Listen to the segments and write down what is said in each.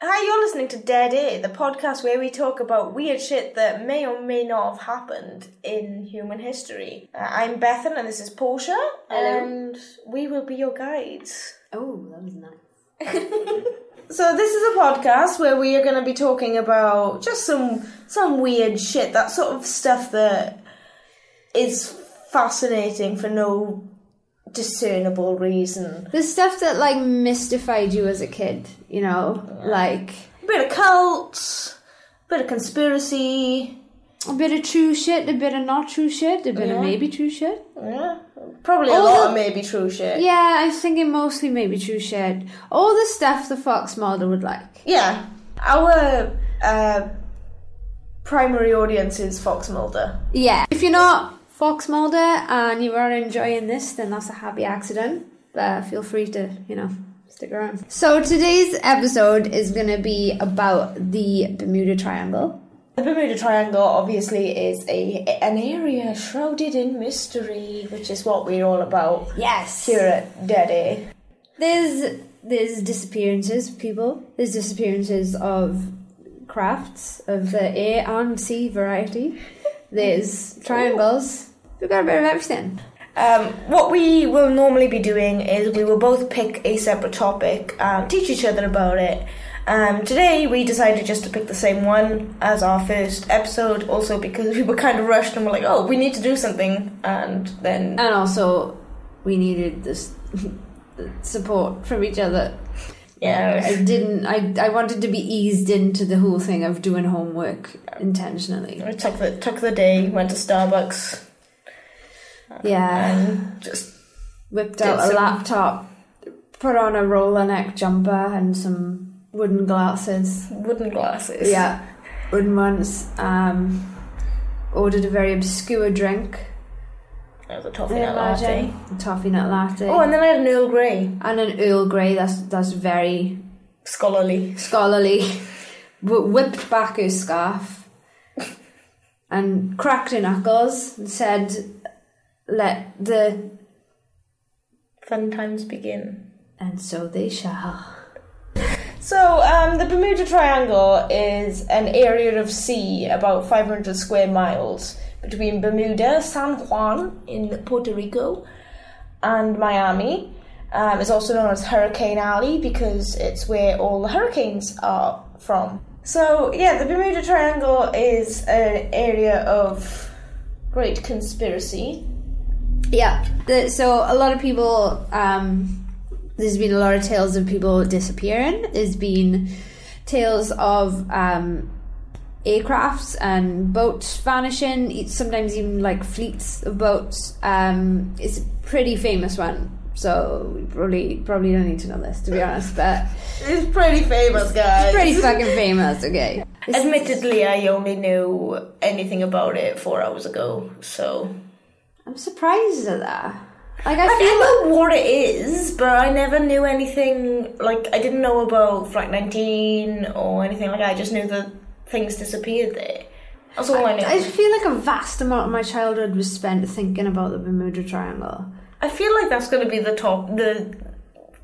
Hi, you're listening to Dead Air, the podcast where we talk about weird shit that may or may not have happened in human history. Uh, I'm Bethan and this is Portia, Hello. and we will be your guides. Oh, that was nice. So this is a podcast where we are going to be talking about just some some weird shit, that sort of stuff that is fascinating for no discernible reason. The stuff that like mystified you as a kid, you know, like A bit of cults, a bit of conspiracy, a bit of true shit, a bit of not true shit, a bit Yeah. of maybe true shit. yeah, probably a lot the- of maybe true shit. Yeah, I was thinking mostly maybe true shit. All the stuff the Fox Mulder would like. Yeah, our uh, primary audience is Fox Mulder. Yeah. If you're not Fox Mulder and you are enjoying this, then that's a happy accident. Uh, feel free to, you know, stick around. So today's episode is going to be about the Bermuda Triangle. The Bermuda Triangle obviously is a an area shrouded in mystery, which is what we're all about Yes. here at Dead Air. There's there's disappearances people. There's disappearances of crafts of the air and sea variety. There's triangles. We've got a bit of everything. Um, what we will normally be doing is we will both pick a separate topic and teach each other about it. Um, today we decided just to pick the same one as our first episode, also because we were kind of rushed and we're like, oh, we need to do something, and then And also, we needed this support from each other. yeah, I didn't. I I wanted to be eased into the whole thing of doing homework intentionally. we took the took the day, went to Starbucks, Yeah, and just whipped Did out a some- laptop, put on a roller neck jumper and some wooden glasses. wooden glasses. Yeah, wooden ones. Um, ordered a very obscure drink. that was a toffee I nut latte. a toffee nut latte. Oh, and then I had an Earl Grey, and an Earl Grey. That's that's very scholarly. scholarly. Wh- whipped back her scarf and cracked her knuckles and said, "Let the Fun times begin. and so they shall." So, um, the Bermuda Triangle is an area of sea about 500 square miles between Bermuda, San Juan in Puerto Rico, and Miami. Um, it's also known as Hurricane Alley because it's where all the hurricanes are from. So, yeah, the Bermuda Triangle is an area of great conspiracy. Yeah. The, so a lot of people. Um, there's been a lot of tales of people disappearing. There's been tales of um, aircrafts and boats vanishing. e- Sometimes even like fleets of boats. Um, it's a pretty famous one. So we probably probably don't need to know this to be honest, but It's pretty famous, guys. it's pretty fucking famous. Okay. Admittedly, I only knew anything about it four hours ago, so. I'm surprised at that. Like I I feel know what it is, but I never knew anything. Like I didn't know about Flight 19 or anything like that. I just knew that things disappeared there. That's all I knew. I feel like a vast amount of my childhood was spent thinking about the Bermuda Triangle. I feel like that's going to be the top, the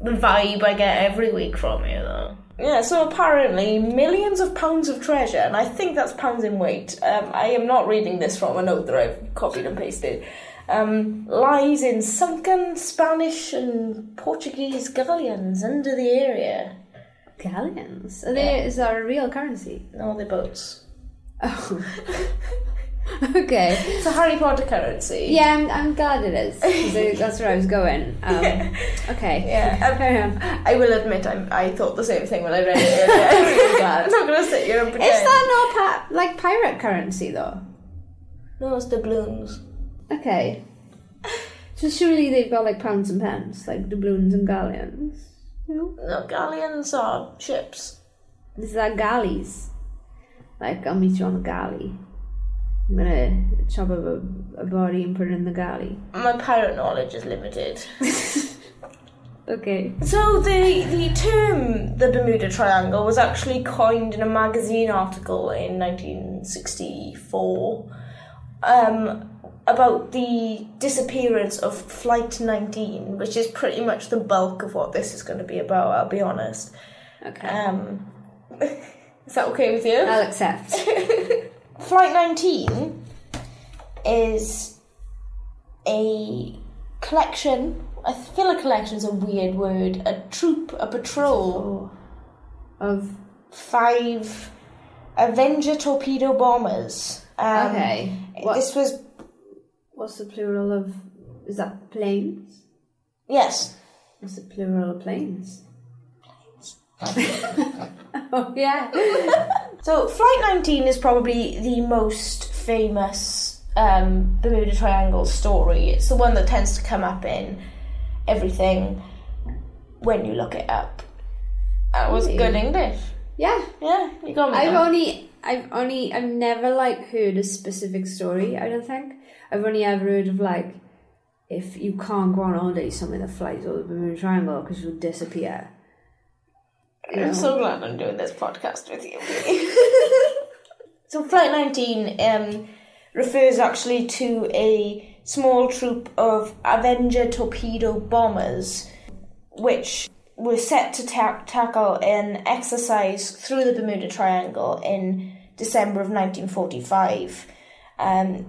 the vibe I get every week from you, though. Yeah. So apparently, millions of pounds of treasure, and I think that's pounds in weight. Um, I am not reading this from a note that I've copied and pasted. Um, lies in sunken Spanish and Portuguese galleons under the area. Galleons? Are they, Is that a real currency? No, they're boats. Oh. okay. It's a Harry Potter currency. Yeah, I'm, I'm glad it is. That's where I was going. Um, okay. Yeah, I will admit I'm, I thought the same thing when I read it earlier. I'm really glad. I'm not going to sit here and Is that not pa- like pirate currency though? No, it's doubloons. Okay. So surely they've got like pounds and pence, like doubloons and galleons. No? No, galleons are ships. These are galleys. Like, I'll meet you on the galley. I'm gonna chop up a, a body and put it in the galley. My pirate knowledge is limited. Okay. So the the term the Bermuda Triangle was actually coined in a magazine article in 1964 um, about the disappearance of Flight 19, which is pretty much the bulk of what this is going to be about. I'll be honest. Okay. Um, Is that okay with you? I'll accept. Flight 19 is a collection. I feel like collection is a weird word. A troop, a patrol. Of Five Avenger torpedo bombers. Um, okay. What, This was what's the plural of? Is that planes? yes. What's the plural of planes? Planes. oh yeah. So Flight 19 is probably the most famous um, Bermuda Triangle story. It's the one that tends to come up in everything when you look it up. That was Really? good English. Yeah. Yeah, you got me. I've there. only, I've only, I've never like heard a specific story. I don't think I've only ever heard of like if you can't go on holiday somewhere that flies over the Bermuda Triangle because you'll disappear. You know? I'm so glad I'm doing this podcast with you. so Flight 19 um, refers actually to a small troop of Avenger torpedo bombers, which were set to ta- tackle an exercise through the Bermuda Triangle in December of 1945. Um,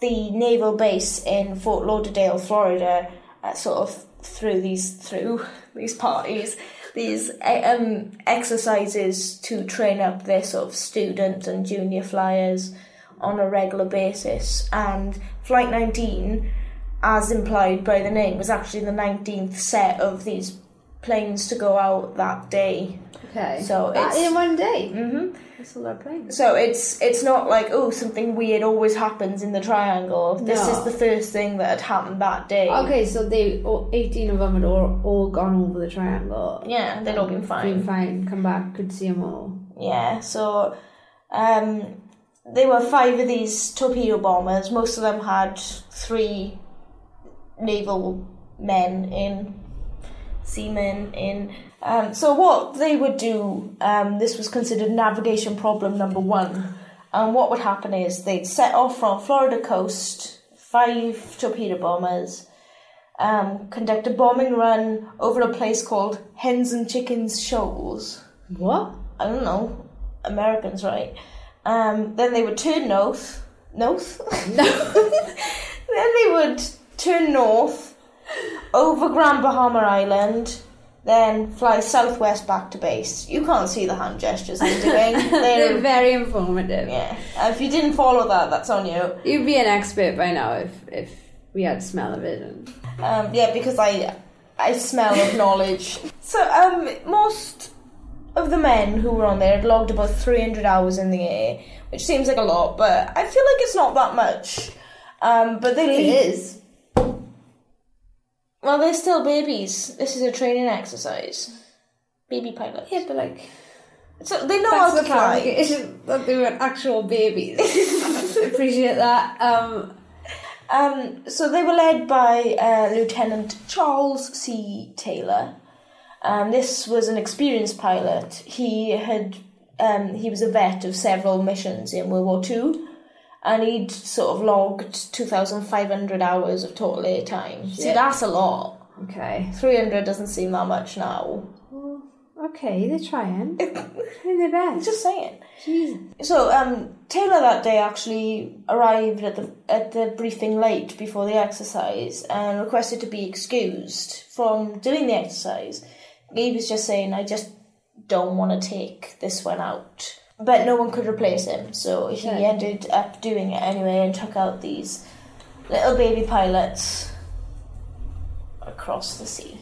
the naval base in Fort Lauderdale, Florida, uh, sort of threw these through these parties, these uh, um, exercises to train up their sort of student and junior flyers on a regular basis. And Flight 19, as implied by the name, was actually the 19th set of these planes to go out that day. Okay. So That it's- in one day. hmm That's a lot of planes. So it's it's not like oh something weird always happens in the triangle. This No. is the first thing that had happened that day. Okay, so they, oh, 18 of them had all, all gone over the triangle. Yeah, they'd all been fine. Been fine. Come back, could see them all. Yeah, so um, there were five of these torpedo bombers. Most of them had three naval men in, seamen in. Um, so what they would do, um, this was considered navigation problem number one. And what would happen is they'd set off from Florida coast, five torpedo bombers, um, conduct a bombing run over a place called Hens and Chickens Shoals. What? I don't know, Americans, right? Um, then they would turn north. North? No. then they would turn north over Grand Bahama Island, then fly southwest back to base. You can't see the hand gestures I'm doing. They're They're, very informative. yeah. If you didn't follow that, that's on you. You'd be an expert by now if, if we had smell of vision. Um, yeah, because I I smell of knowledge. So um, most of the men who were on there had logged about 300 hours in the air, which seems like a lot, but I feel like it's not that much. Um, but they leave. is. Well, they're still babies. This is a training exercise. Baby pilots. Yeah, but like, So they know how to fly. clarification that they were actual babies. Appreciate that. Um, Um, so they were led by uh, Lieutenant Charles C. Taylor. Um, this was an experienced pilot. He had um, he was a vet of several missions in World War Two, and he'd sort of logged two thousand five hundred hours of total air time. See, that's a lot. okay. Three hundred doesn't seem that much now. Okay, they're trying. Trying their best. Just saying. Jesus. So um, Taylor that day actually arrived at the at the briefing late before the exercise and requested to be excused from doing the exercise. He was just saying, "I just don't want to take this one out," but no one could replace him, so he Okay. ended up doing it anyway and took out these little baby pilots across the sea.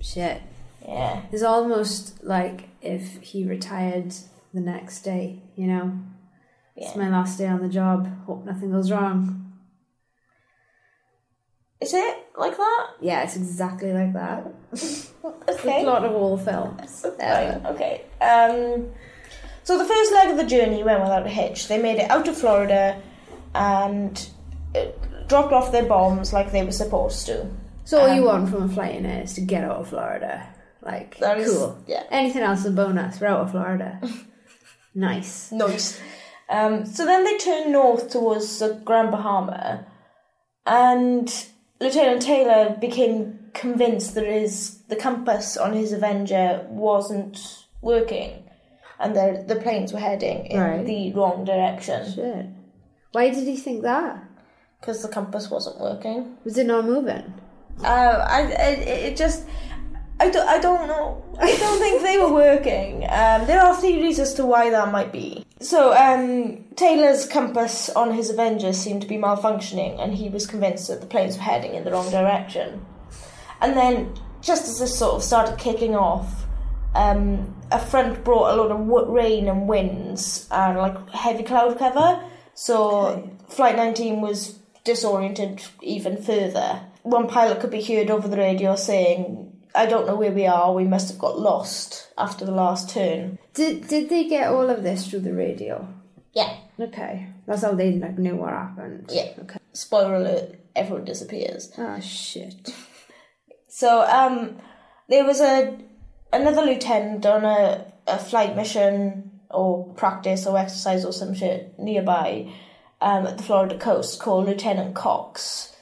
Shit. Yeah, It's almost like if he retired the next day, you know? It's my last day on the job. Hope nothing goes wrong. Is it like that? Yeah, it's exactly like that. Okay. The plot of all films. Right, okay. Um, so the first leg of the journey went without a hitch. They made it out of Florida and dropped off their bombs like they were supposed to. So all you Um, want from a flight in is to get out of Florida. Like, That is- cool. yeah. Anything else is a bonus. We're out of Florida. nice. Nice. Um, so then they turned north towards the Grand Bahama, and Lieutenant Taylor became convinced that his the compass on his Avenger wasn't working. And the the planes were heading in Right. the wrong direction Shit. Why did he think that? because the compass wasn't working. Was it not moving? Uh, I, I it just. I don't, I don't know. I don't think they were working. Um, there are theories as to why that might be. So, um, Taylor's compass on his Avenger seemed to be malfunctioning, and he was convinced that the planes were heading in the wrong direction. And then, just as this sort of started kicking off, um, a front brought a lot of rain and winds and like heavy cloud cover. So, Flight 19 was disoriented even further. One pilot could be heard over the radio saying, I don't know where we are, we must have got lost after the last turn. Did did they get all of this through the radio? Yeah, Okay, that's how they like knew what happened. Yeah. Okay. spoiler alert, everyone disappears. Oh shit. So, um, there was a another lieutenant on a, a flight mission or practice or exercise or some shit nearby um, at the Florida coast called Lieutenant Cox,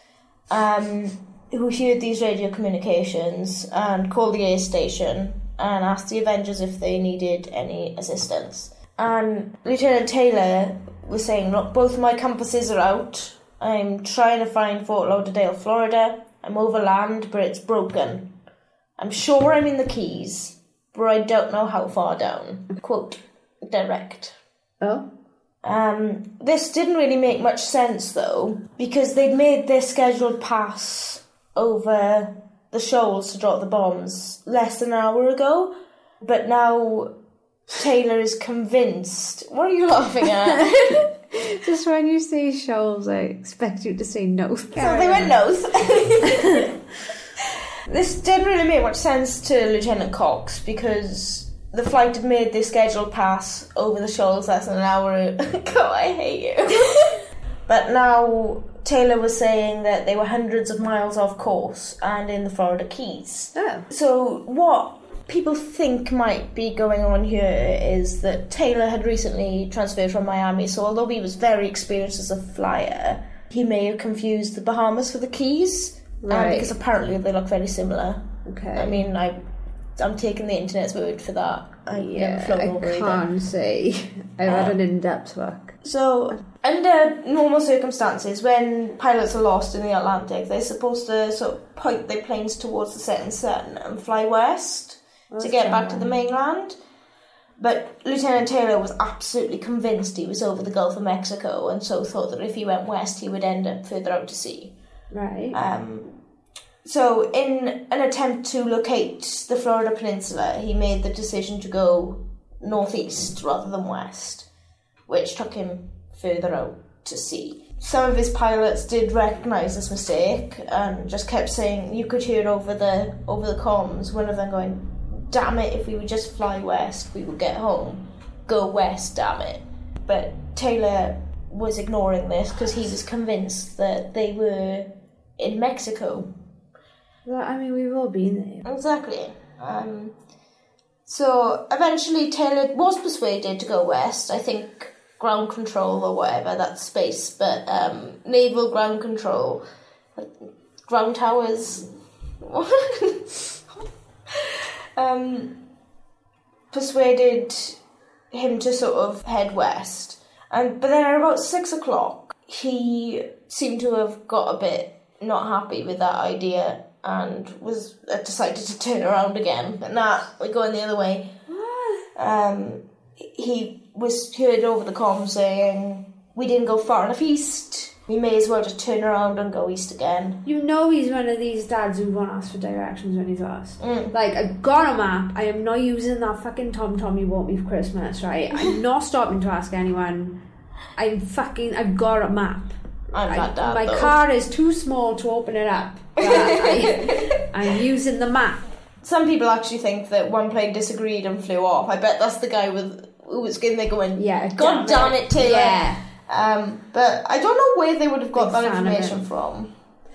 um, who heard these radio communications and called the air station and asked the Avengers if they needed any assistance. And Lieutenant Taylor was saying, Look, both my compasses are out. I'm trying to find Fort Lauderdale, Florida. I'm over land, but it's broken. I'm sure I'm in the Keys, but I don't know how far down. Quote, direct. Oh. Um, this didn't really make much sense though, because they'd made their scheduled pass over the shoals to drop the bombs less than an hour ago, but now Taylor is convinced. What are you laughing at? Just when you say shoals, I expect you to say no. So they went north. this didn't really make much sense to Lieutenant Cox because the flight had made the scheduled pass over the shoals less than an hour ago. I hate you. but now Taylor was saying that they were hundreds of miles off course and in the Florida Keys. Oh. So, what people think might be going on here is that Taylor had recently transferred from Miami, so although he was very experienced as a flyer, he may have confused the Bahamas for the Keys. Um, because apparently they look very similar. Okay. I mean, I, I'm taking the internet's word for that. I yeah, I can't say. I've had an in-depth look. So, under normal circumstances, when pilots are lost in the Atlantic, they're supposed to sort of point their planes towards the setting sun and fly west to get back to the mainland. But Lieutenant Taylor was absolutely convinced he was over the Gulf of Mexico, and so thought that if he went west, he would end up further out to sea. Right. Um, so, in an attempt to locate the Florida Peninsula, he made the decision to go northeast rather than west, which took him further out to sea. Some of his pilots did recognise this mistake and just kept saying you could hear over the over the comms one of them going, "Damn it! If we would just fly west, we would get home. Go west, damn it!" But Taylor was ignoring this because he was convinced that they were in Mexico. well, I mean, we've all been there. Exactly. Um, so eventually Taylor was persuaded to go west. I think ground control or whatever, that's space, but um, naval ground control, like ground towers. um, persuaded him to sort of head west. And but then at about six o'clock, he seemed to have got a bit not happy with that idea and was uh, decided to turn around again. But nah, we're going the other way. Um, he was heard over the comm saying, "We didn't go far enough east. We may as well just turn around and go east again." You know he's one of these dads who won't ask for directions when he's lost. Mm. Like, I've got a map. I am not using that fucking Tom Tom you bought me for Christmas, right? I'm not stopping to ask anyone. I'm fucking. I've got a map. I'm I- that my though. car is too small to open it up. I, I'm using the map. Some people actually think that one plane disagreed and flew off. I bet that's the guy with who was in there going, Yeah, God damn it, Taylor. Yeah. Um, but I don't know where they would have got Big that information from.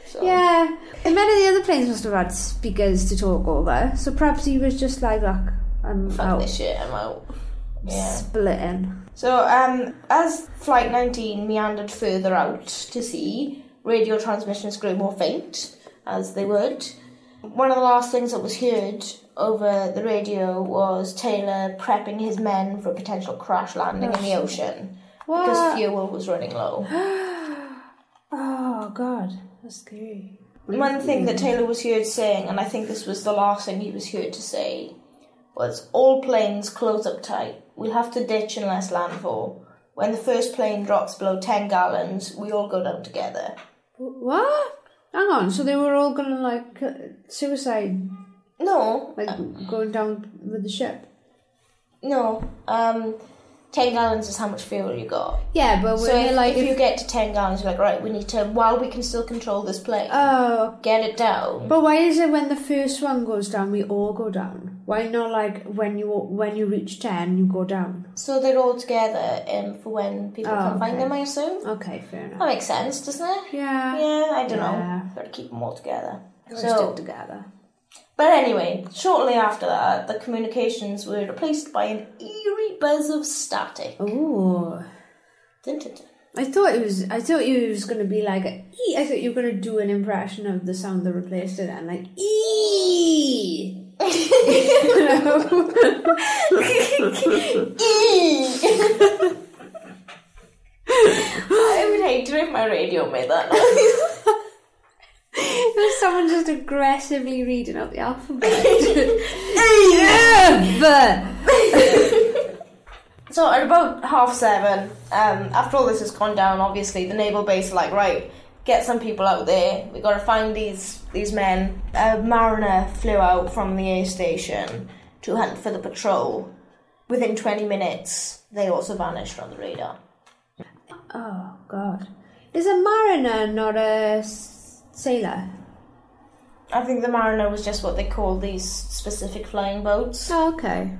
So. Yeah, and many of the other planes must have had speakers to talk over, so perhaps he was just like, look, I'm Fuck out. this shit, I'm out. Yeah. Splitting. So, um, as Flight 19 meandered further out to sea, radio transmissions grew more faint, as they would. One of the last things that was heard over the radio was Taylor prepping his men for a potential crash landing in the ocean because fuel was running low. Oh God, that's scary. One thing that Taylor was heard saying, and I think this was the last thing he was heard to say, was all planes close up tight. We'll have to ditch unless landfall. When the first plane drops below 10 gallons, we all go down together. What? Hang on. So they were all gonna like uh, suicide, No, like going down with the ship. no. Um, 10 gallons is how much fuel you got. Yeah, but So if, like, if you get to 10 gallons, you're like, right, we need to, while we can still control this plane, oh, get it down. but why is it when the first one goes down, we all go down? Why not like when you when you reach ten, you go down? So they're all together um, for when people Oh, can find them, I assume. Okay, fair enough. That makes sense, doesn't it? Yeah, Yeah, I don't Yeah. know. Got to keep them all together. So, stick together. but anyway, shortly after that, the communications were replaced by an eerie buzz of static. Ooh. Dun, dun, dun. I thought it was. I thought you was gonna be like, a. I thought you were gonna do an impression of the sound that replaced it, and like. I would hate to if my radio made that noise. Was someone just aggressively reading out the alphabet. So at about half seven, um, after all this has gone down, obviously the naval base are like, right, get some people out there. We got to find these these men. A mariner flew out from the air station to hunt for the patrol. Within twenty minutes, they also vanished from the radar. oh god, is a mariner not a s- sailor? I think the mariner was just what they call these specific flying boats. Oh, okay.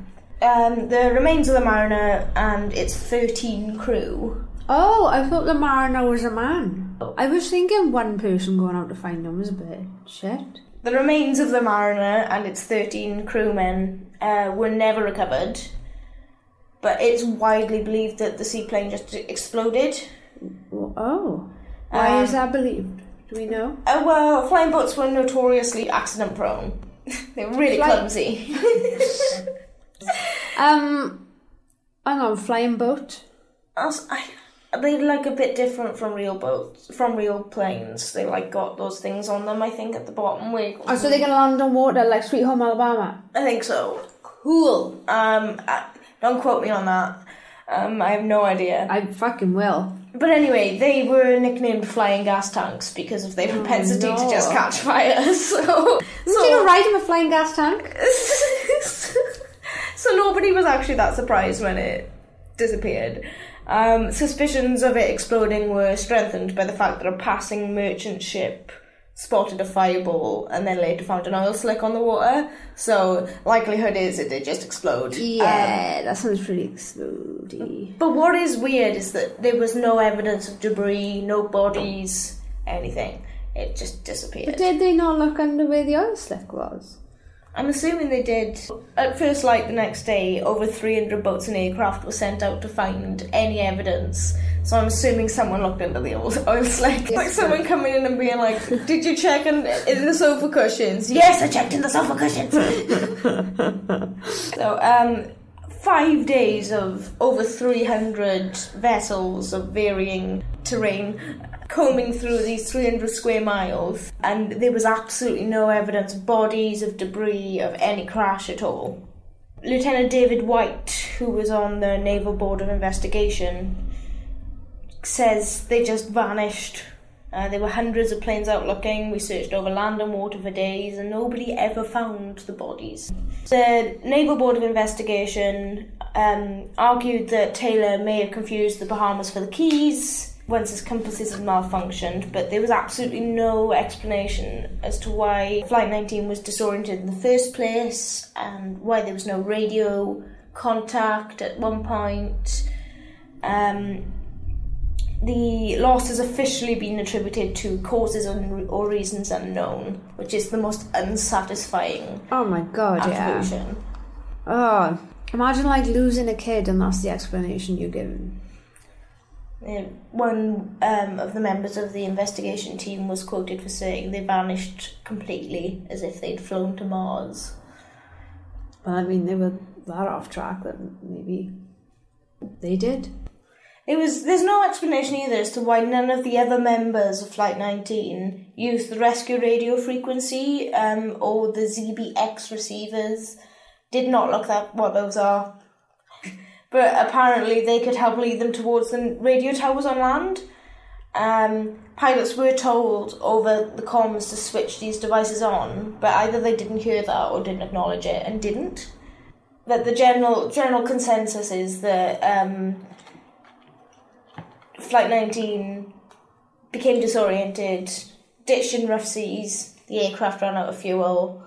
Um, the remains of the mariner and its thirteen crew Oh, I thought the mariner was a man. I was thinking one person going out to find him was a bit shit. The remains of the Mariner and its 13 crewmen uh, were never recovered, but it's widely believed that the seaplane just exploded. Oh, why is Um, that believed? Do we know? Uh, well, flying boats were notoriously accident prone. they were really Fly- clumsy. Um, hang on, flying boat. As- I- They're like a bit different from real boats, from real planes. They like got those things on them, I think, at the bottom. Where Oh, so they can land on water like Sweet Home Alabama. I think so. Cool. Um, I, don't quote me on that. Um, I have no idea. I fucking will. But anyway, they were nicknamed flying gas tanks because of their propensity to no. just catch fire. So, So you so, ride in a flying gas tank? so nobody was actually that surprised when it disappeared. Um, suspicions of it exploding were strengthened by the fact that a passing merchant ship spotted a fireball and then later found an oil slick on the water. So likelihood is it did just explode. Um, Yeah, that sounds pretty explodey. But what is weird is that there was no evidence of debris, no bodies, anything. It just disappeared. But did they not look under where the oil slick was? I'm assuming they did. At first light the next day, over 300 boats and aircraft were sent out to find any evidence. So I'm assuming someone looked under the old oil slick. Like someone coming in and being like, "Did you check in, in the sofa cushions?" Yes, I checked in the sofa cushions. so, um, five days of over 300 vessels of varying terrain combing through these 300 square miles, and there was absolutely no evidence of bodies, of debris, of any crash at all. Lieutenant David White, who was on the Naval Board of Investigation, says they just vanished. Uh, there were hundreds of planes out looking. We searched over land and water for days, and nobody ever found the bodies. The Naval Board of Investigation um, argued that Taylor may have confused the Bahamas for the Keys once his compasses had malfunctioned, but there was absolutely no explanation as to why Flight 19 was disoriented in the first place and why there was no radio contact at one point. Um, the loss has officially been attributed to causes un- or reasons unknown, which is the most unsatisfying Oh my god, yeah. Oh, imagine like losing a kid and that's the explanation you're given. Uh, one um, of the members of the investigation team was quoted for saying they vanished completely as if they'd flown to Mars. Well, I mean, they were that off track that maybe they did. It was. There's no explanation either as to why none of the other members of Flight 19 used the rescue radio frequency um, or the ZBX receivers. Did not look at what those are, but apparently they could help lead them towards the radio towers on land. Um, pilots were told over the comms to switch these devices on, but either they didn't hear that or didn't acknowledge it and didn't. That the general general consensus is that um, Flight 19 became disoriented, ditched in rough seas, the aircraft ran out of fuel,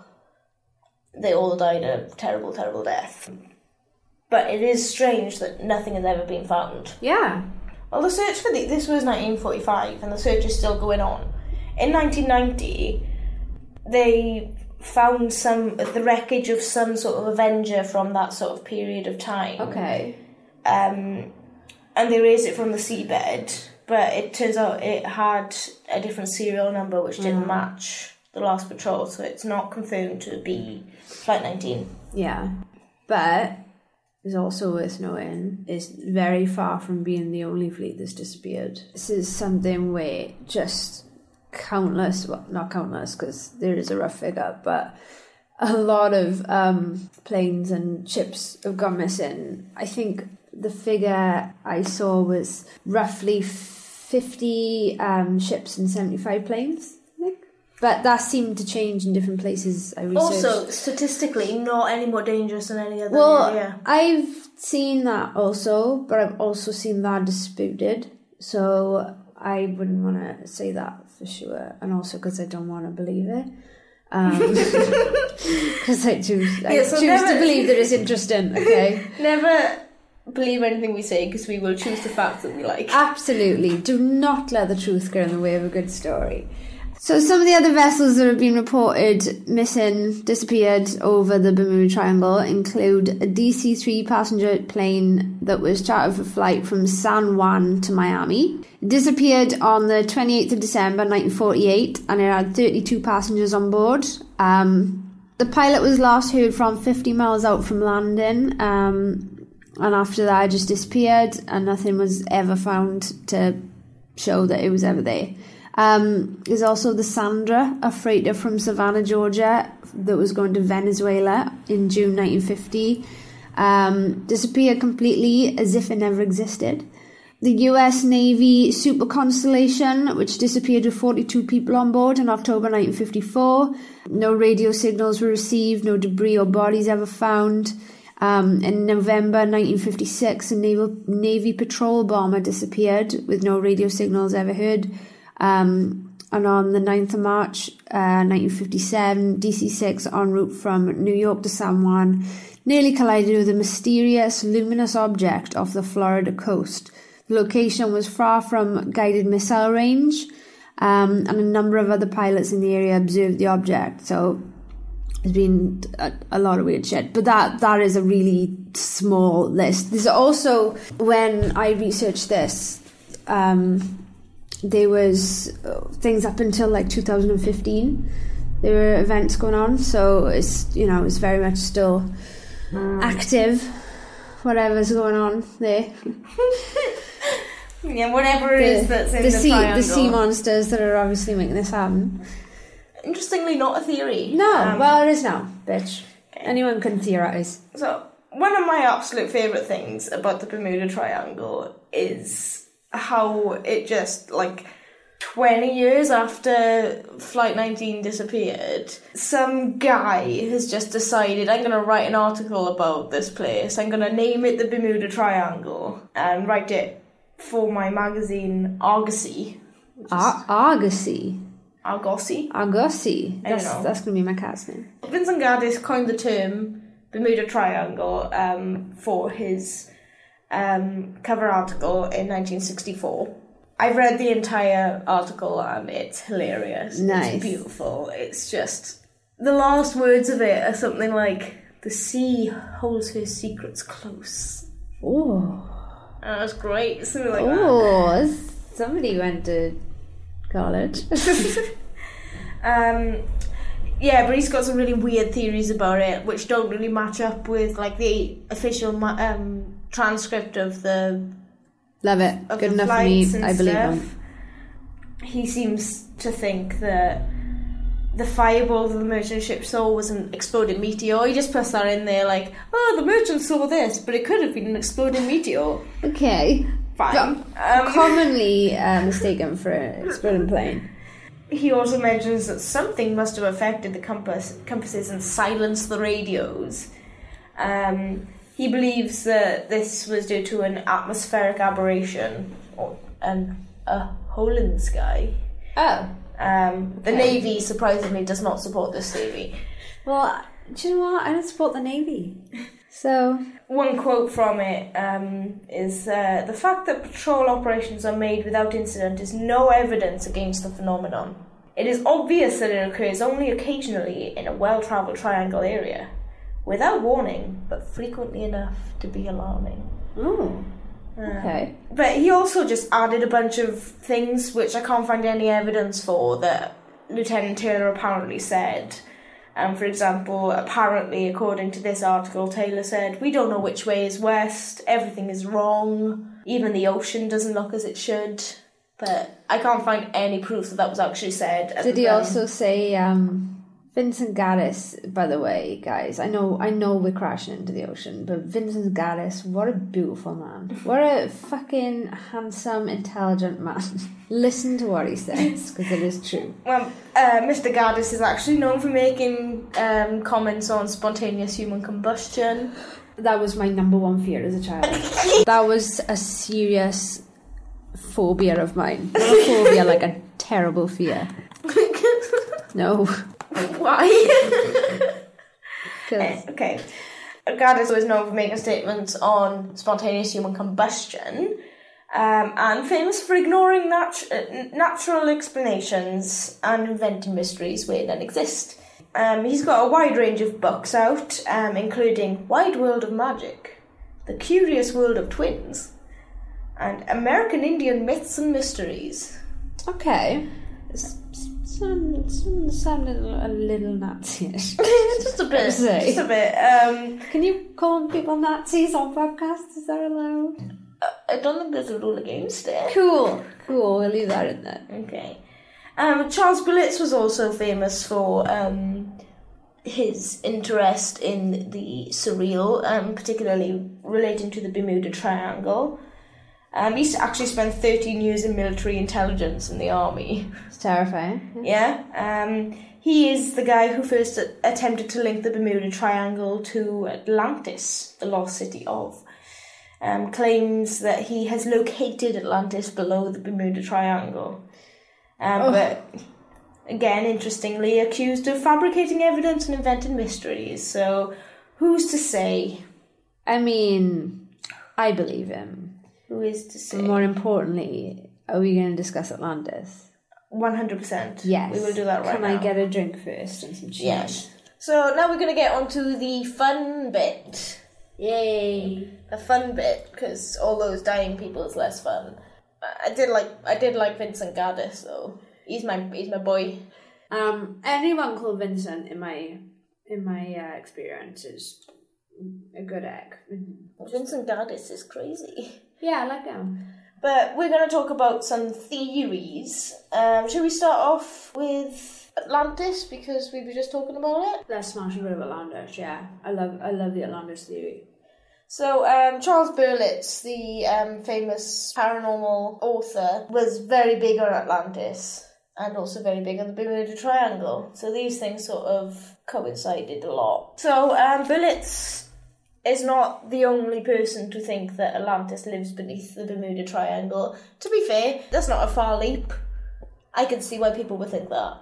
they all died a terrible, terrible death. But it is strange that nothing has ever been found. Yeah. Well, the search for the, this was 1945, and the search is still going on. In 1990, they found some the wreckage of some sort of Avenger from that sort of period of time. Okay. Um, and they raised it from the seabed, but it turns out it had a different serial number which didn't match the last patrol, so it's not confirmed to be Flight 19. Yeah. But is also worth knowing is very far from being the only fleet that's disappeared. This is something where just countless, well, not countless because there is a rough figure, but a lot of um, planes and ships have gone missing. I think the figure I saw was roughly 50 um, ships and 75 planes. But that seemed to change in different places. I researched. Also, statistically, not any more dangerous than any other Well, area. I've seen that also, but I've also seen that disputed. So I wouldn't want to say that for sure, and also because I don't want to believe it. Um, because I choose, I Yeah, so choose never- to believe that it's interesting. Okay, Never believe anything we say because we will choose the facts that we like. absolutely. Do not let the truth get in the way of a good story. So some of the other vessels that have been reported missing, disappeared over the Bermuda Triangle include a DC-3 passenger plane that was chartered for flight from San Juan to Miami. It disappeared on the 28th of December 1948 and it had 32 passengers on board. Um, the pilot was last heard from 50 miles out from landing um, and after that it just disappeared and nothing was ever found to show that it was ever there. Um, there's also the Sandra, a freighter from Savannah, Georgia, that was going to Venezuela in June 1950. Um, disappeared completely as if it never existed. The US Navy Super Constellation, which disappeared with 42 people on board in October 1954. No radio signals were received, no debris or bodies ever found. Um, in November 1956, a naval Navy patrol bomber disappeared with no radio signals ever heard. Um, and on the 9th of March uh, 1957, DC 6 en route from New York to San Juan nearly collided with a mysterious luminous object off the Florida coast. The location was far from guided missile range, um, and a number of other pilots in the area observed the object. So there's been a, a lot of weird shit, but that that is a really small list. There's also when I researched this, um, there was uh, things up until like 2015. There were events going on, so it's you know it's very much still active. Whatever's going on there, Yeah, whatever it the, is that's in the the, sea triangle. the sea monsters that are obviously making this happen. Interestingly, not a theory. No, Um, well it is now, bitch. Anyone can theorize. So, one of my absolute favourite things about the Bermuda Triangle is how it just, like, 20 years after Flight 19 disappeared, some guy has just decided, I'm going to write an article about this place. I'm going to name it the Bermuda Triangle and write it for my magazine Argosy. Ar- Argosy. Argosy? Argosy. That's, that's going to be my cat's name. Vincent Gaddis coined the term Bermuda Triangle um, for his um, cover article in 1964. I've read the entire article and it's hilarious. Nice. It's beautiful. It's just. The last words of it are something like The sea holds her secrets close. Oh. And that's great. Something like that. Oh, somebody went to college. Um, Yeah, but he's got some really weird theories about it, which don't really match up with like the official um, transcript of the Love it. of Good enough for me. I believe stuff. him. He seems to think that the fireball that the merchant ship saw was an exploding meteor. He just puts that in there, like, oh, the merchant saw this, but it could have been an exploding meteor. Okay. Fine. Um, Commonly uh, mistaken for an exploding plane. He also mentions that something must have affected the compass, compasses and silenced the radios. Um, he believes that this was due to an atmospheric aberration or an, a hole in the sky. Oh. Um, the Okay. Navy surprisingly does not support this theory. Well, do you know what? I don't support the Navy. So, One quote from it um, is uh, The fact that patrol operations are made without incident is no evidence against the phenomenon. It is obvious that it occurs only occasionally in a well travelled triangle area, without warning, but frequently enough to be alarming. oh, Um, okay. But he also just added a bunch of things which I can't find any evidence for that Lieutenant Taylor apparently said. Um, for example, apparently, according to this article, Taylor said, We don't know which way is west, everything is wrong, even the ocean doesn't look as it should. But I can't find any proof that that was actually said. Did he also say um, Vincent Gaddis? By the way, guys, I know, I know we're crashing into the ocean, but Vincent Gaddis, what a beautiful man! What a fucking handsome, intelligent man. Listen to what he says because it is true. Well, uh, Mr. Gaddis is actually known for making um, comments on spontaneous human combustion. That was my number one fear as a child. that was a serious phobia of mine. Not a phobia, like a terrible fear. No. Why? 'Cause- okay. Gaddis was known for making statements on spontaneous human combustion um, and famous for ignoring nat- uh, natural explanations and inventing mysteries where none exist. Um, he's got a wide range of books out, um, including Wide World of Magic, The Curious World of Twins, and American Indian Myths and Mysteries. okay. S- s- Some, some sounded a little Nazi-ish. just a bit. Just a bit. Um, Can you call people Nazis on podcasts? Is that allowed? I don't think there's a rule against it. Cool. Cool. We'll leave that in there. Okay. Um, Charles Berlitz was also famous for um, his interest in the surreal, um, particularly relating to the Bermuda Triangle. Um, he actually spent 13 years in military intelligence in the army. It's terrifying. Yeah. Um, he is the guy who first attempted to link the Bermuda Triangle to Atlantis, the lost city of. Um, claims that he has located Atlantis below the Bermuda Triangle. Um, Oh. But again, interestingly, accused of fabricating evidence and inventing mysteries. So, who's to say? I mean, I believe him. Who is to say? More importantly, are we going to discuss Atlantis? 100%. Yes. We will do that right now. Can now. I get a drink first and some cheese? Yes. So now we're going to get on to the fun bit. Yay. The fun bit, because all those dying people is less fun. I I did like I did like Vincent Gaddis though. He's my he's my boy. Um, anyone called Vincent in my in my uh, experience is a good egg. Vincent Gaddis is crazy. Yeah, I like him. But we're going to talk about some theories. Um, should we start off with Atlantis because we were just talking about it? Let's smash a bit of Atlantis. Yeah, I love I love the Atlantis theory. So, um, Charles Berlitz, the um, famous paranormal author, was very big on Atlantis and also very big on the Bermuda Triangle. So, these things sort of coincided a lot. So, um, Berlitz is not the only person to think that Atlantis lives beneath the Bermuda Triangle. To be fair, that's not a far leap. I can see why people would think that.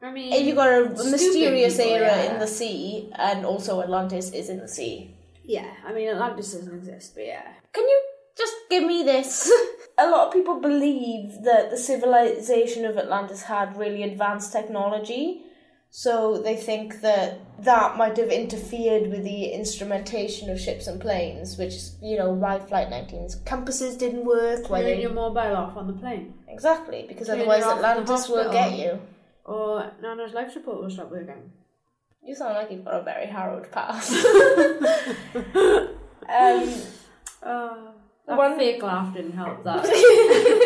I mean, If you've got a mysterious people, era yeah. in the sea, and also Atlantis is in the sea. yeah, I mean Atlantis doesn't exist, but yeah. Can you just give me this? a lot of people believe that the civilization of Atlantis had really advanced technology, so they think that that might have interfered with the instrumentation of ships and planes, which is, you know, why Flight 19's compasses didn't work. Why Turn they... your mobile off on the plane. Exactly, because Turn otherwise it off the Atlantis will get you. or Nana's life support will stop working. You sound like you've got a very harrowed past. um, Uh, that One- fake laugh didn't help that.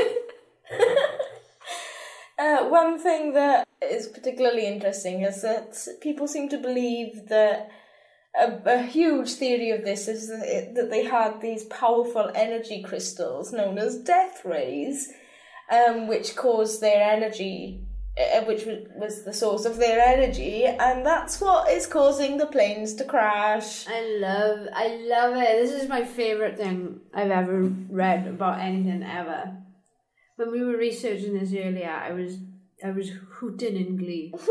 One thing that is particularly interesting is that people seem to believe that a, a huge theory of this is that, it, that they had these powerful energy crystals known as death rays, um, which caused their energy, uh, which was, was the source of their energy, and that's what is causing the planes to crash. I love, I love it. This is my favorite thing I've ever read about anything ever. When we were researching this earlier, I was, I was hooting in glee.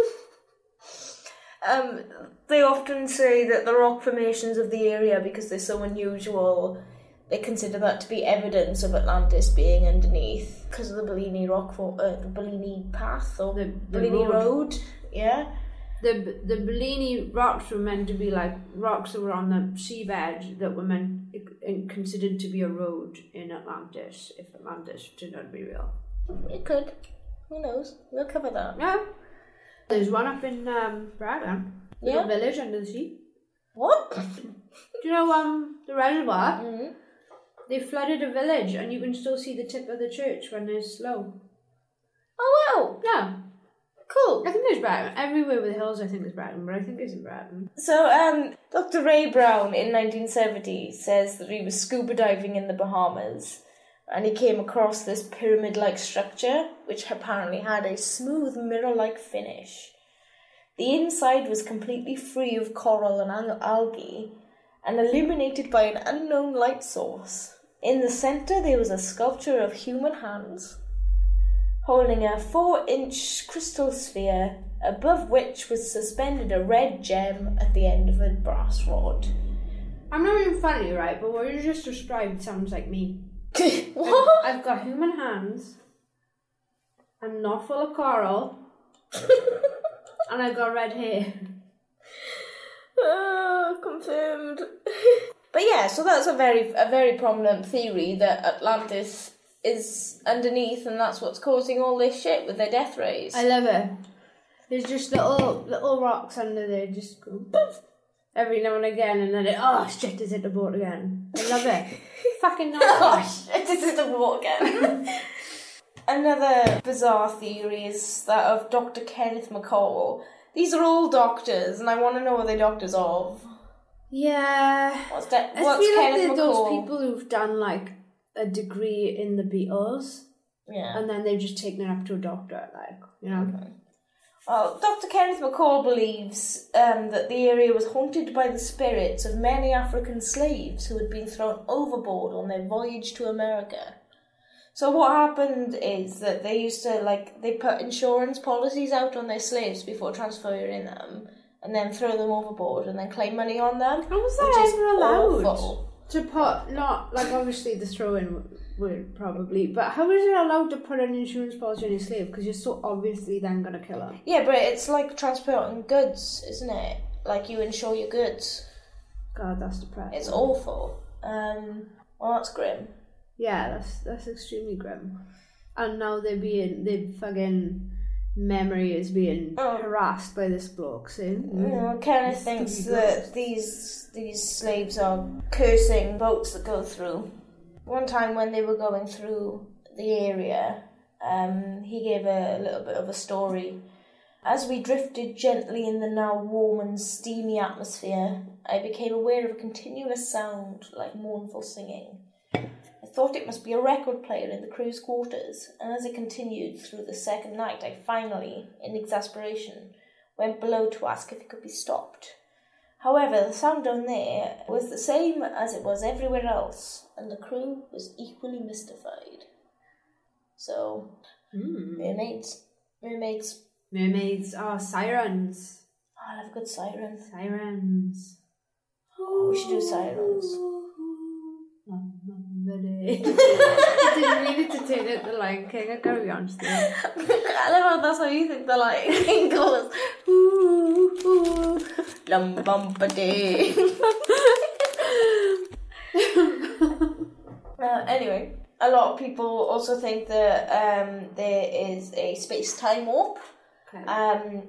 Um, they often say that the rock formations of the area, because they're so unusual, they consider that to be evidence of Atlantis being underneath because of the Bellini rock, for, uh, the Bellini path or The, the Bellini road. road. Yeah. The the Bellini rocks were meant to be like rocks that were on the seabed that were meant considered to be a road in Atlantis if Atlantis did not be real. It could. Who knows? We'll cover that. Yeah. There's one up in um, Brighton, Yeah. little village under the sea. What? Do you know um the reservoir? mm They flooded a village, and you can still see the tip of the church when there's slow. Oh wow! Yeah, Cool. I think there's Brighton everywhere with hills. I think there's Brighton, but I think it's in Brighton. So, um, Dr. Ray Brown in 1970 says that he was scuba diving in the Bahamas and he came across this pyramid like structure which apparently had a smooth mirror like finish. The inside was completely free of coral and al- algae and illuminated by an unknown light source. In the centre, there was a sculpture of human hands holding a four inch crystal sphere, above which was suspended a red gem at the end of a brass rod. I'm not even funny, right? But what you just described sounds like me. What? I've got human hands. I'm not full of coral, and I've got red hair. Ah, confirmed. but yeah, so that's a very a very prominent theory that Atlantis is underneath, and that's what's causing all this shit with their death rays. I love it. There's just little little rocks under there, just go poof every now and again, and then it oh shit, is it the boat again? I love it. Fucking oh nice. shit! This is the war again. Another bizarre theory is that of Dr. Kenneth McAll. These are all doctors, and I want to know what they're doctors of. Yeah. What's, de- I what's feel like Kenneth they're McAll? those people who've done like a degree in the Beatles, Yeah. and then they've just taken it up to a doctor, like you know. Well, Dr. Kenneth McAll believes um, that the area was haunted by the spirits of many African slaves who had been thrown overboard on their voyage to America. So what happened is that they used to like they put insurance policies out on their slaves before transferring them, and then throw them overboard and then claim money on them. How was which ever allowed? awful. To put not like obviously the throw-in would probably, but how is it allowed to put an insurance policy on your slave? Because you're so obviously then gonna kill her. Yeah, but it's like transporting goods, isn't it? Like you insure your goods. God, that's depressing. It's awful. Um, well, that's grim. Yeah, that's that's extremely grim. And now they're being their fucking memory is being Oh. harassed by this bloke saying You know, Kenneth It's thinks that these these slaves are cursing boats that go through. One time when they were going through the area, um, he gave a little bit of a story. As we drifted gently in the now warm and steamy atmosphere, I became aware of a continuous sound like mournful singing. I thought it must be a record player in the crew's quarters, and as it continued through the second night, I finally, in exasperation, went below to ask if it could be stopped. However, the sound down there was the same as it was everywhere else, and the crew was equally mystified. So, Hmm. mermaids, mermaids. mermaids are sirens. Oh, I love a good siren. Sirens. We should do sirens. I didn't mean it to turn it the Lion King. I gotta be honest. I love how that's how you think the light goes. Lum bum ba dee. Uh, anyway, a lot of people also think that um, there is a space time warp. Okay. um,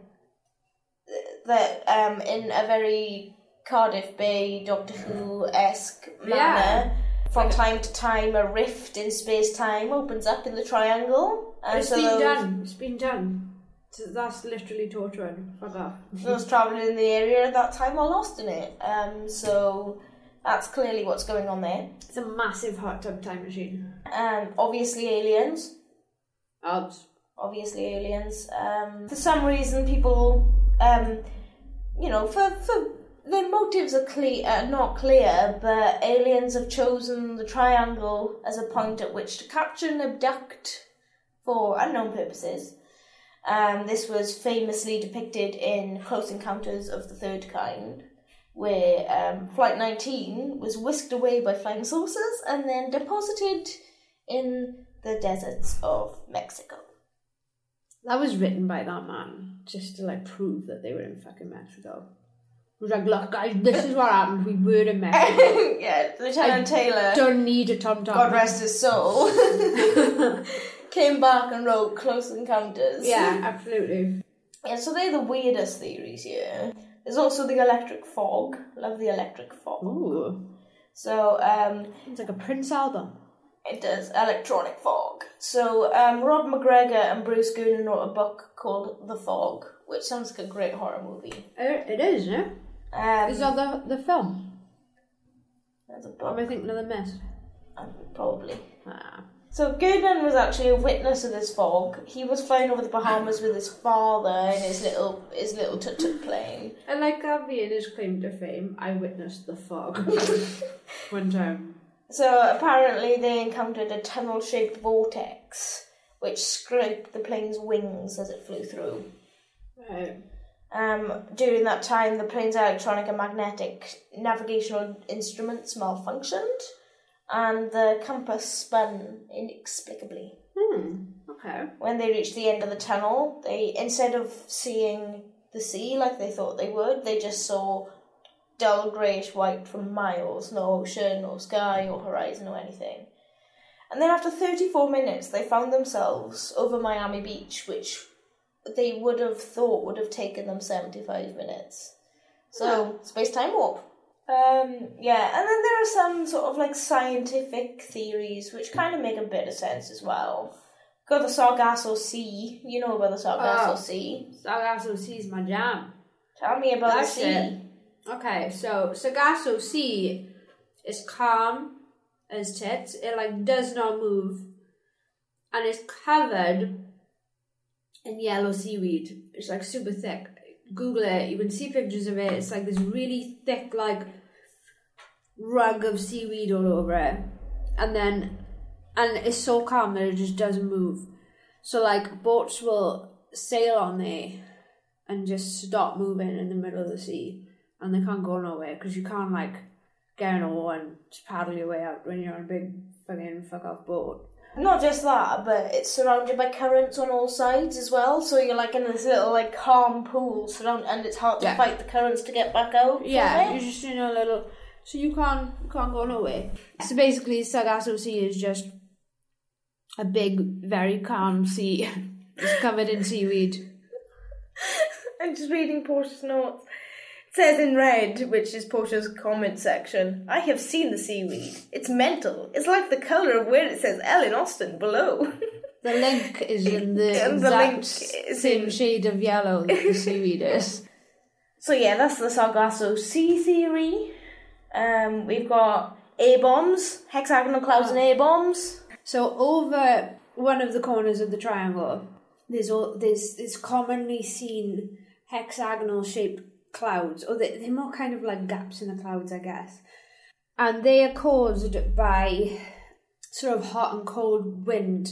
that um, in a very Cardiff Bay Doctor Who esque manner. Yeah. From time to time, a rift in space time opens up in the triangle, and it's so been those, done. It's been done. So that's literally torturing. Fuck off. those traveling in the area at that time are lost in it. Um, so that's clearly what's going on there. It's a massive hot tub time machine. Um, obviously, aliens. Obviously aliens. Um, for some reason, people, um, you know, for for their motives are clear, uh, not clear, but aliens have chosen the triangle as a point at which to capture and abduct for unknown purposes. Um, this was famously depicted in Close Encounters of the Third Kind, where um, Flight 19 was whisked away by flying saucers and then deposited in the deserts of Mexico. That was written by that man just to like prove that they were in fucking Mexico. He was like, look, guys, this is what happened. We were in Mexico. yeah, Lieutenant Taylor, Don't need a tom tom. God rest his soul, came back and wrote Close Encounters. Yeah, absolutely. Yeah, so they're the weirdest theories here. There's also the electric fog. Love the electric fog. Ooh, So, um, it's like a Prince album. it does electronic fog. So, um, Rob MacGregor and Bruce Gernon wrote a book called The Fog, which sounds like a great horror movie. It, it is, yeah. Um, Is that the the film? there's a Or am book, I thinking of the mist? um, probably. Ah. So Gernon was actually a witness of this fog. He was flying over the Bahamas with his father in his little his little tut tut plane. And like that being his claim to fame. I witnessed the fog one time. So apparently they encountered a tunnel shaped vortex which scraped the plane's wings as it flew through. Right. Um, during that time, the plane's electronic and magnetic navigational instruments malfunctioned, and the compass spun inexplicably. Hmm. Okay. when they reached the end of the tunnel, they instead of seeing the sea like they thought they would, they just saw dull greyish white for miles, no ocean, no sky or horizon or anything. And then after 34 minutes, they found themselves over Miami Beach, which they would have thought would have taken them 75 minutes. So, space time warp. Um, yeah, and then there are some sort of like scientific theories which kind of make a bit of sense as well. Got the Sargasso Sea. You know about the Sargasso Oh. Sea. Sargasso Sea is my jam. Tell me about That's the sea. it. Okay, so Sargasso Sea is calm as tits. It like does not move, and it's covered in yellow seaweed. It's like super thick. Google it. You can see pictures of it. It's like this really thick, like rug of seaweed all over it, and then and it's so calm that it just doesn't move. So like boats will sail on there and just stop moving in the middle of the sea, and they can't go nowhere because you can't like get an oar and just paddle your way out when you're on a big fucking fuck off boat. Not just that, but it's surrounded by currents on all sides as well. So you're like in this little like calm pool, surround, and it's hard to Yeah. fight the currents to get back out. from Yeah, it. you're just in a little, so you can't you can't go nowhere. So basically, Sargasso Sea is just a big, very calm sea. it's covered in seaweed. I'm just reading Portia's notes. Says in red, which is Portia's comment section, I have seen the seaweed. It's mental. It's like the colour of where it says Ellen Austin below. The link is in the the exact link same in- shade of yellow that the seaweed is. so yeah, that's the Sargasso Sea theory. Um, we've got A bombs, hexagonal clouds and A bombs. So over one of the corners of the triangle, there's all there's there's commonly seen hexagonal shaped clouds, or they, they're more kind of like gaps in the clouds, I guess. And they are caused by sort of hot and cold wind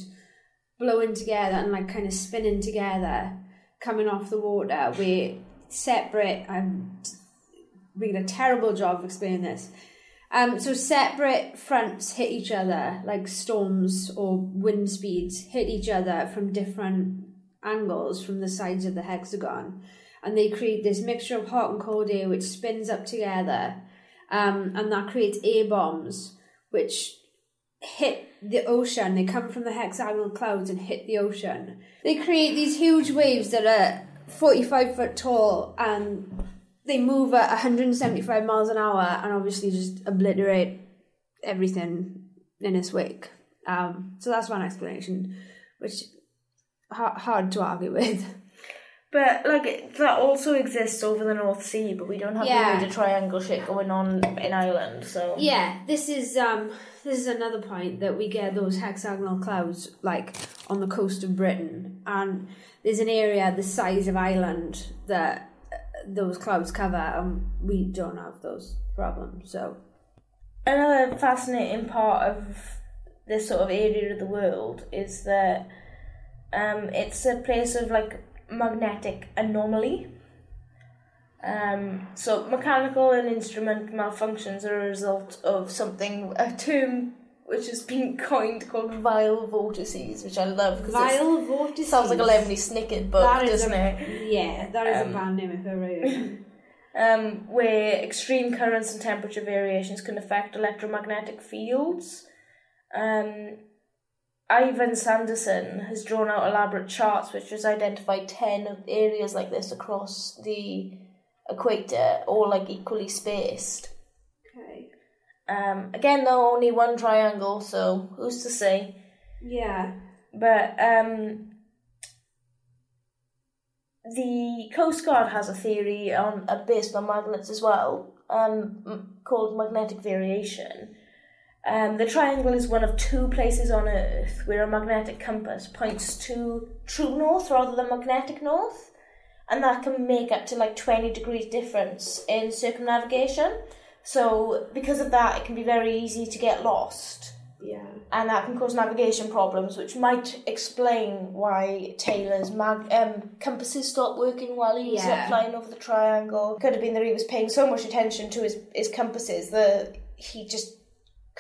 blowing together and like kind of spinning together, coming off the water. We're separate. I'm being a terrible job of explaining this. Um, so separate fronts hit each other, like storms or wind speeds hit each other from different angles from the sides of the hexagon, and they create this mixture of hot and cold air which spins up together, um, and that creates air bombs, which hit the ocean. They come from the hexagonal clouds and hit the ocean. They create these huge waves that are 45 foot tall and they move at 175 miles an hour and obviously just obliterate everything in its wake. Um, so that's one explanation, which ha- hard to argue with. But like it- that also exists over the North Sea, but we don't have Yeah. the Bermuda Triangle shit going on in Ireland. So Yeah, this is um this is another point that we get those hexagonal clouds like on the coast of Britain, and there's an area the size of Ireland that uh, those clouds cover, and we don't have those problems. So another fascinating part of this sort of area of the world is that um, it's a place of like magnetic anomaly. Um, so mechanical and instrument malfunctions are a result of something a term which has been coined called vile vortices, which I love because vile vortices it sounds like a Lemony Snicket book, That doesn't a, it? Yeah, that is Um, a band name if I wrote um, where extreme currents and temperature variations can affect electromagnetic fields. Um, Ivan Sanderson has drawn out elaborate charts which has identified 10 of areas like this across the equator, all like equally spaced. Okay. Um, again, though, only one triangle, so who's to say? Yeah. But um, the Coast Guard has a theory on uh, based on magnets as well, um, called magnetic variation. Um, the triangle is one of two places on Earth where a magnetic compass points to true north rather than magnetic north, and that can make up to like twenty degrees difference in circumnavigation. So because of that, it can be very easy to get lost Yeah. and that can cause navigation problems, which might explain why Taylor's mag- um, compasses stopped working while he was Yeah. flying over the triangle. Could have been that he was paying so much attention to his, his compasses that he just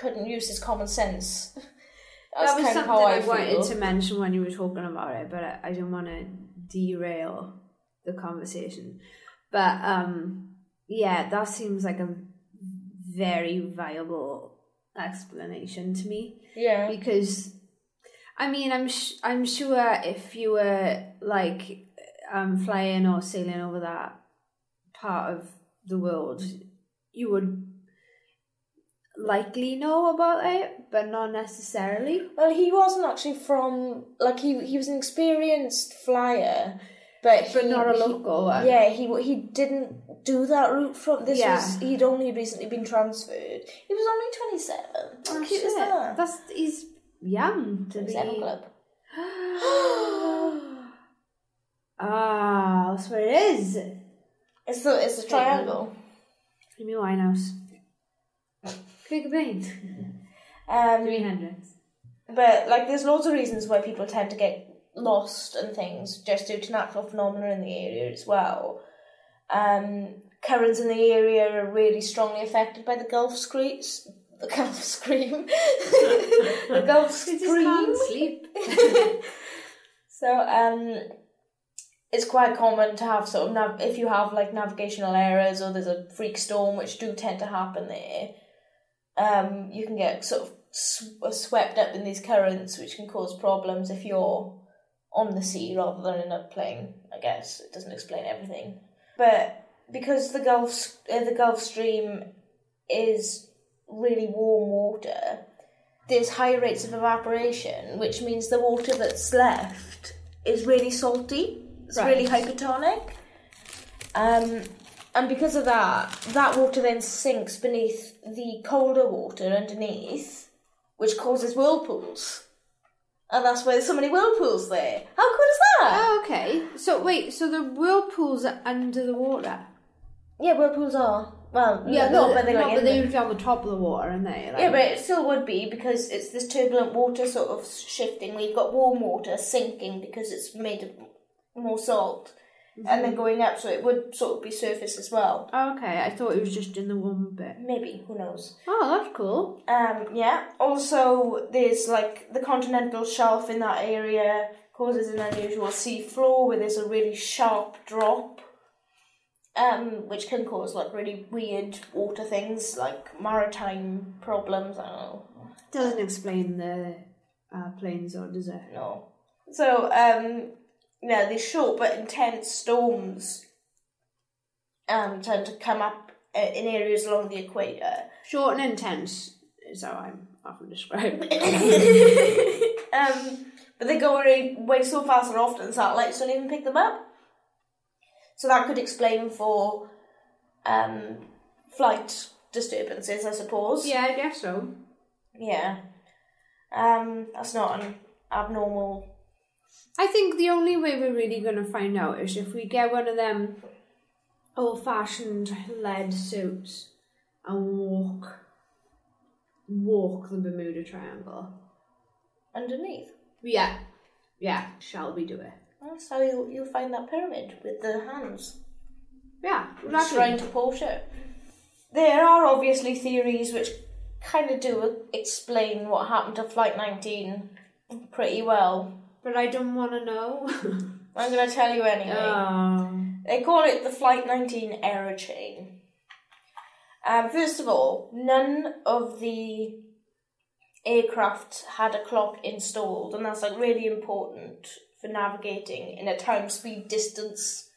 couldn't use his common sense. That's that was kind of something how I, I, wanted to mention when you were talking about it, but I, I don't want to derail the conversation. But um, yeah, that seems like a very viable explanation to me Yeah. because I mean, I'm sh- I'm sure if you were like um flying or sailing over that part of the world, you would likely know about it, but not necessarily. Well, he wasn't actually from like he he was an experienced flyer, but But he- not a he- local one. Yeah, he he didn't do that route from this Yeah. was he'd only recently been transferred. He was only twenty seven. How Oh, cute is that? That's he's young to be. Seven Club. Ah, that's what it is. It's the it's a triangle. Amy Winehouse. Kurt Cobain. Um, Jimi Hendrix. but like, there's loads of reasons why people tend to get lost and things just due to natural phenomena in the area as well. Um, currents in the area are really strongly affected by the Gulf Stream. The Gulf Stream. the Gulf Stream. can't sleep. So um, it's quite common to have sort of nav- if you have like navigational errors or there's a freak storm, which do tend to happen there. Um, you can get sort of sw- swept up in these currents, which can cause problems if you're on the sea rather than in a plane. I guess it doesn't explain everything, but because the Gulf uh, the Gulf Stream is really warm water, there's high rates of evaporation, which means the water that's left is really salty. It's Right. really hypertonic. Um, and because of that, that water then sinks beneath the colder water underneath, which causes whirlpools. And that's why there's so many whirlpools there. How cool is that? Oh, okay. So wait, so the whirlpools are under the water. Yeah, whirlpools are. Well, Yeah, no, but, but they're like but they're the- usually on the top of the water, aren't they like, Yeah, but it still would be because it's this turbulent water sort of shifting. We've got warm water sinking because it's made of more salt, and then going up, so it would sort of be surface as well. Oh, okay. I thought it was just in the warm bit. Maybe who knows? Oh, that's cool. Um, yeah. Also, there's like the continental shelf in that area causes an unusual sea floor where there's a really sharp drop, um, which can cause like really weird water things like maritime problems. I don't know. Doesn't explain the uh, planes, or does it? No. So, um, yeah, these short but intense storms um, tend to come up uh, in areas along the equator. Short and intense is how I'm often described. um, but they go away, way so fast and often satellites don't even pick them up. So that could explain for um, flight disturbances, I suppose. yeah, I guess so. Yeah. Um, that's not an abnormal. I think the only way we're really going to find out is if we get one of them old fashioned lead suits and walk walk the Bermuda Triangle. underneath. Yeah. Yeah. Shall we do it? That's how you'll, you'll find that pyramid with the hands. Yeah. Shrine to Portia. There are obviously theories which kind of do explain what happened to Flight 19 pretty well. But I don't want to know. I'm going to tell you anyway. um, They call it the Flight 19 error chain. Um, first of all, none of the aircraft had a clock installed, and that's like really important for navigating in a time speed distance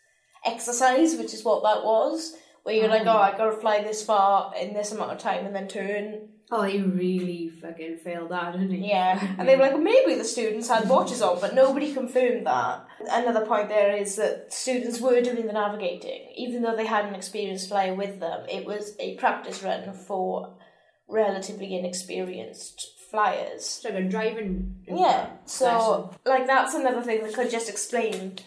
exercise, which is what that was. Where you're like, oh, I gotta fly this far in this amount of time and then turn. Oh, he really fucking failed that, didn't he? Yeah. And they were like, maybe the students had watches on, but nobody confirmed that. Another point there is that students were doing the navigating, even though they had an experienced flyer with them. It was a practice run for relatively inexperienced flyers. So a driving. Yeah, so lesson. like that's another thing that could just explain.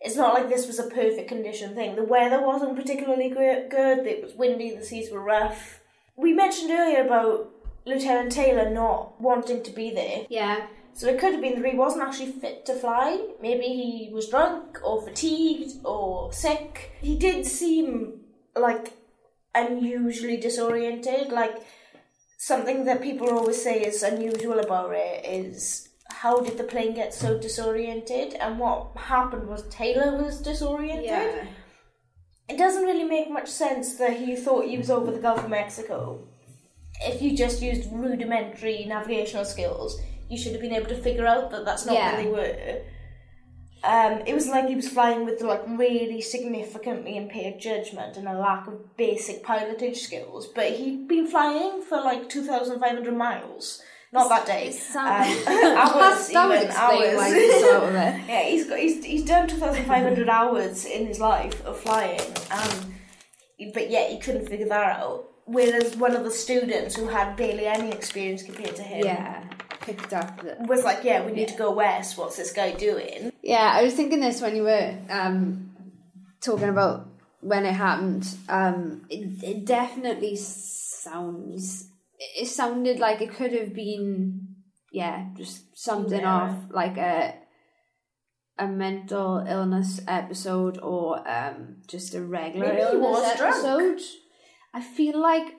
It's not like this was a perfect condition thing. The weather wasn't particularly good. It was windy. The seas were rough. We mentioned earlier about Lieutenant Taylor not wanting to be there. Yeah. So it could have been that he wasn't actually fit to fly. Maybe he was drunk or fatigued or sick. He did seem like unusually disoriented. Like something that people always say is unusual about it is how did the plane get so disoriented? And what happened was Taylor was disoriented. Yeah. It doesn't really make much sense that he thought he was over the Gulf of Mexico. If you just used rudimentary navigational skills, you should have been able to figure out that that's not Yeah. where they were. Um, it was like he was flying with like really significantly impaired judgment and a lack of basic pilotage skills. But he'd been flying for like two thousand five hundred miles. Not that day. Um, hours, that even, explain why he's so. Yeah, he's got he's he's done two thousand five hundred hours in his life of flying, um, but yet he couldn't figure that out. Whereas one of the students who had barely any experience compared to him Yeah. Picked up the. was like, "Yeah, we need to go west. What's this guy doing?" Yeah, I was thinking this when you were um, talking about when it happened. Um, it, it definitely sounds. It sounded like it could have been, yeah, just something Yeah. off, like a a mental illness episode or um, just a regular Maybe illness was drunk. episode. I feel like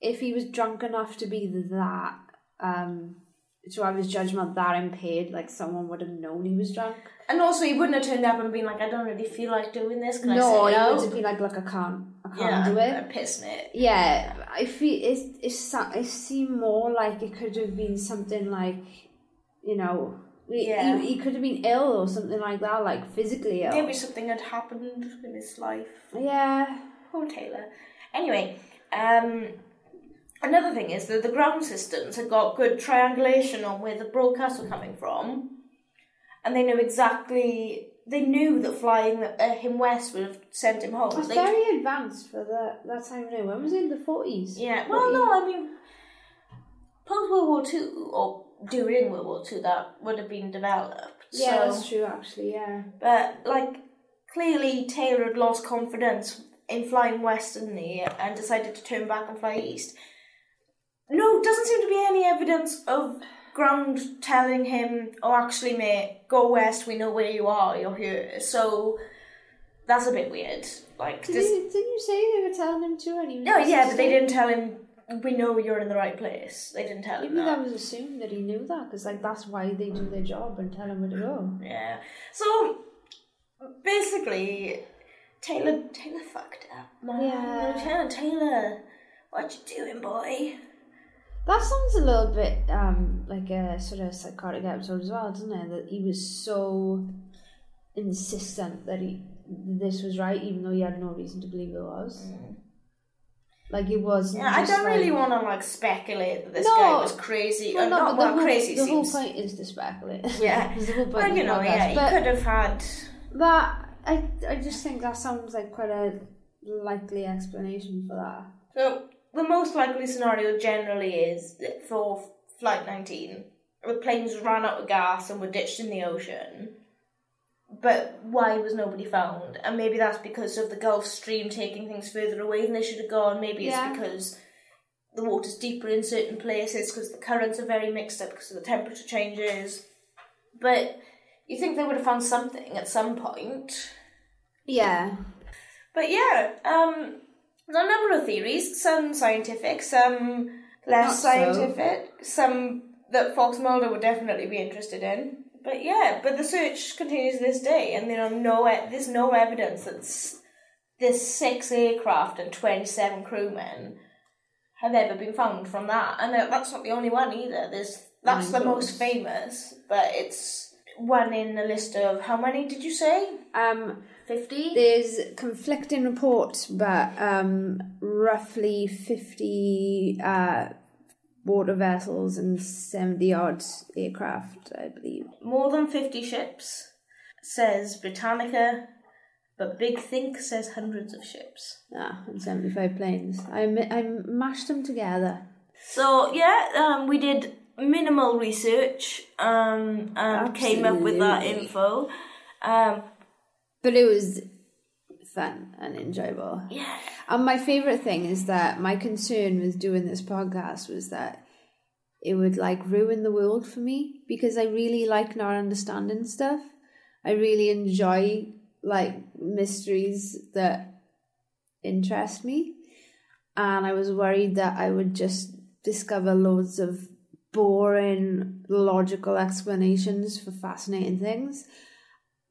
if he was drunk enough to be that, um, to have his judgment that impaired, like someone would have known he was drunk. And also, he wouldn't have turned up and been like, "I don't really feel like doing this." Can no, I he say no? would have been like, "Look, I can't, I can't yeah, do it." I'm pissed, mate. Yeah, I feel it's it's it seemed more like it could have been something like, you know, he- Yeah. he, he could have been ill or something like that, like physically ill. Maybe something had happened in his life. Yeah, Poor Taylor. Anyway, um, another thing is that the ground systems had got good triangulation on where the broadcasts were coming from, and they knew exactly. They knew that flying uh, him west would have sent him home. it's They- very advanced for the that time. day. When was it in the forties? yeah. Well, no, I mean, post World War Two or during World War Two, that would have been developed. Yeah, so, that's true. Actually, yeah. But like clearly Taylor had lost confidence in flying westernly and decided to turn back and fly east. No, doesn't seem to be any evidence of ground telling him, "Oh, actually, mate, go west. We know where you are. You're here." So that's a bit weird. Like, Did this, you, didn't you say they were telling him to? And he was no, yeah, but they didn't tell him. We know you're in the right place. They didn't tell him Maybe that. that was assumed that he knew that because like that's why they do their job and tell him where to go. Yeah. So basically, Taylor Taylor fucked up. Man. Yeah. Lieutenant Taylor, what you doing, boy? That sounds a little bit um, like a sort of psychotic episode as well, doesn't it? That he was so insistent that he this was right, even though he had no reason to believe it was. Like it was. Yeah, I don't really want to like speculate that this No. guy was crazy. Well, or no, not but the well, whole, crazy the whole point is to speculate. Yeah. The whole point Well, you know, yeah, he could have had. but I, I just think that sounds like quite a likely explanation for that. So the most likely scenario generally is that for flight 19, the planes ran out of gas and were ditched in the ocean. But why was nobody found? And maybe that's because of the Gulf Stream taking things further away than they should have gone. Maybe Yeah. it's because the water's deeper in certain places because the currents are very mixed up because of the temperature changes. But you think they would have found something at some point. Yeah. But yeah, um, there's a number of theories. Some scientific, some less Not so. scientific, some that Fox Mulder would definitely be interested in. But yeah, but the search continues to this day, and there are no there's no evidence that this six aircraft and twenty seven crewmen have ever been found from that. And uh, that's not the only one either. There's that's the most famous, but it's one in a list of how many did you say? Um, Fifty. There's conflicting reports, but um, roughly 50 uh, water vessels and 70 odd aircraft, I believe. More than 50 ships, says Britannica, but Big Think says hundreds of ships. Ah, and 75 planes. I, I mashed them together. So, yeah, um, we did minimal research um, and came up with that info. Um, But it was fun and enjoyable. yeah. And my favourite thing is that my concern with doing this podcast was that it would like ruin the world for me because I really like not understanding stuff. I really enjoy like mysteries that interest me. And I was worried that I would just discover loads of boring logical explanations for fascinating things.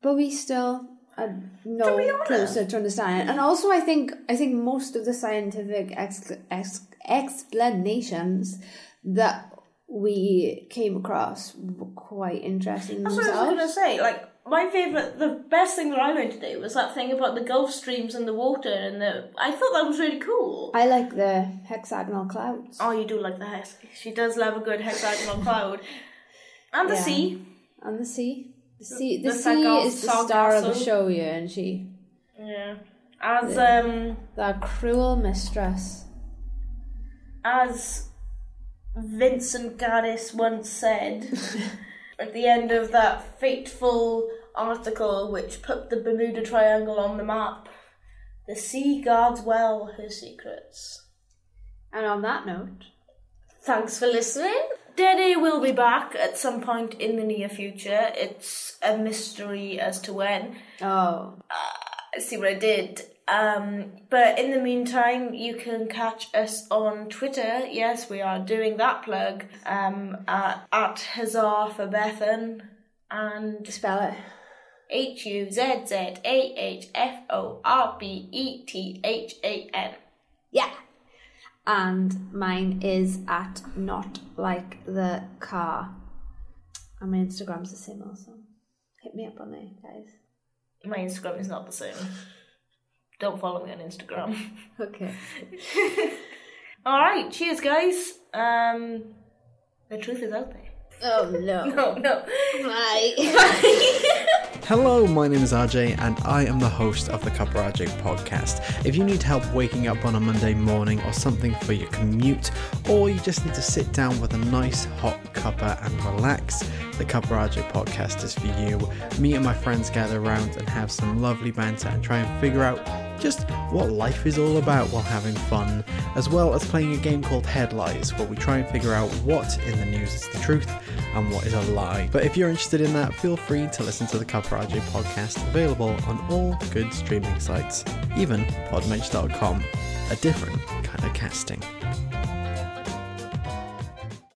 But we still are no closer to understanding. And also, I think I think most of the scientific ex- ex- explanations that we came across were quite interesting That's what I was going to say. Like, my favourite, the best thing that I learned today was that thing about the Gulf Streams and the water, and the. I thought that was really cool. I like the hexagonal clouds Oh, you do like the hex. She does love a good hexagonal cloud. And the Yeah. sea. and the sea. The sea, the The sea is the star of the Sargasso. show, yeah, and she, Yeah. As um that cruel mistress. as Vincent Gaddis once said at the end of that fateful article which put the Bermuda Triangle on the map, the sea guards well her secrets. And on that note, Thanks for listening. Dead will be back at some point in the near future. It's a mystery as to when. oh, uh, see what I did. Um, but in the meantime, you can catch us on Twitter. Yes, we are doing that plug um, at, at Huzzah for Bethan and spell it. H U Z Z A H F O R B E T H A N. Yeah. And mine is at not like the car. And my Instagram's the same also. Hit me up on there, guys. My Instagram is not the same. Don't follow me on Instagram. Okay. All right, cheers, guys. Um, the truth is out there. Oh no. No, no. Bye. Hello, my name is RJ, and I am the host of the Cuppa RJ podcast. If you need help waking up on a Monday morning or something for your commute, or you just need to sit down with a nice hot cuppa and relax, the Cuppa RJ podcast is for you. Me and my friends gather around and have some lovely banter and try and figure out just what life is all about while having fun, as well as playing a game called Headlights, where we try and figure out what in the news is the truth and what is a lie. But if you're interested in that, feel free to listen to the Cuppa RJ podcast, available on all good streaming sites, even podmatch.com, A different kind of casting.